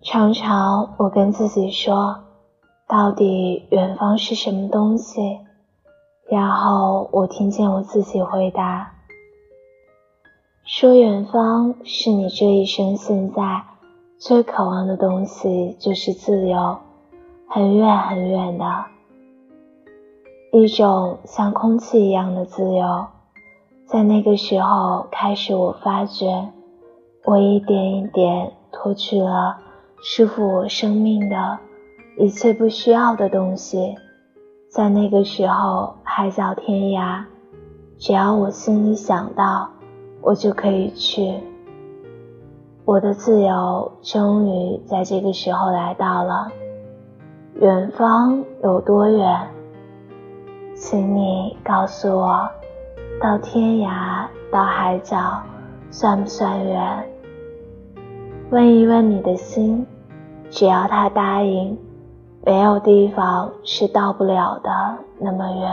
常常我跟自己说，到底远方是什么东西？然后我听见我自己回答，说远方是你这一生现在最渴望的东西，就是自由，很远很远的，一种像空气一样的自由。在那个时候开始，我发觉，我一点一点脱去了。束缚我生命的一切不需要的东西，在那个时候，海角天涯，只要我心里想到，我就可以去。我的自由终于在这个时候来到了。远方有多远？请你告诉我，到天涯，到海角，算不算远？问一问你的心，只要他答应，没有地方是到不了的那么远。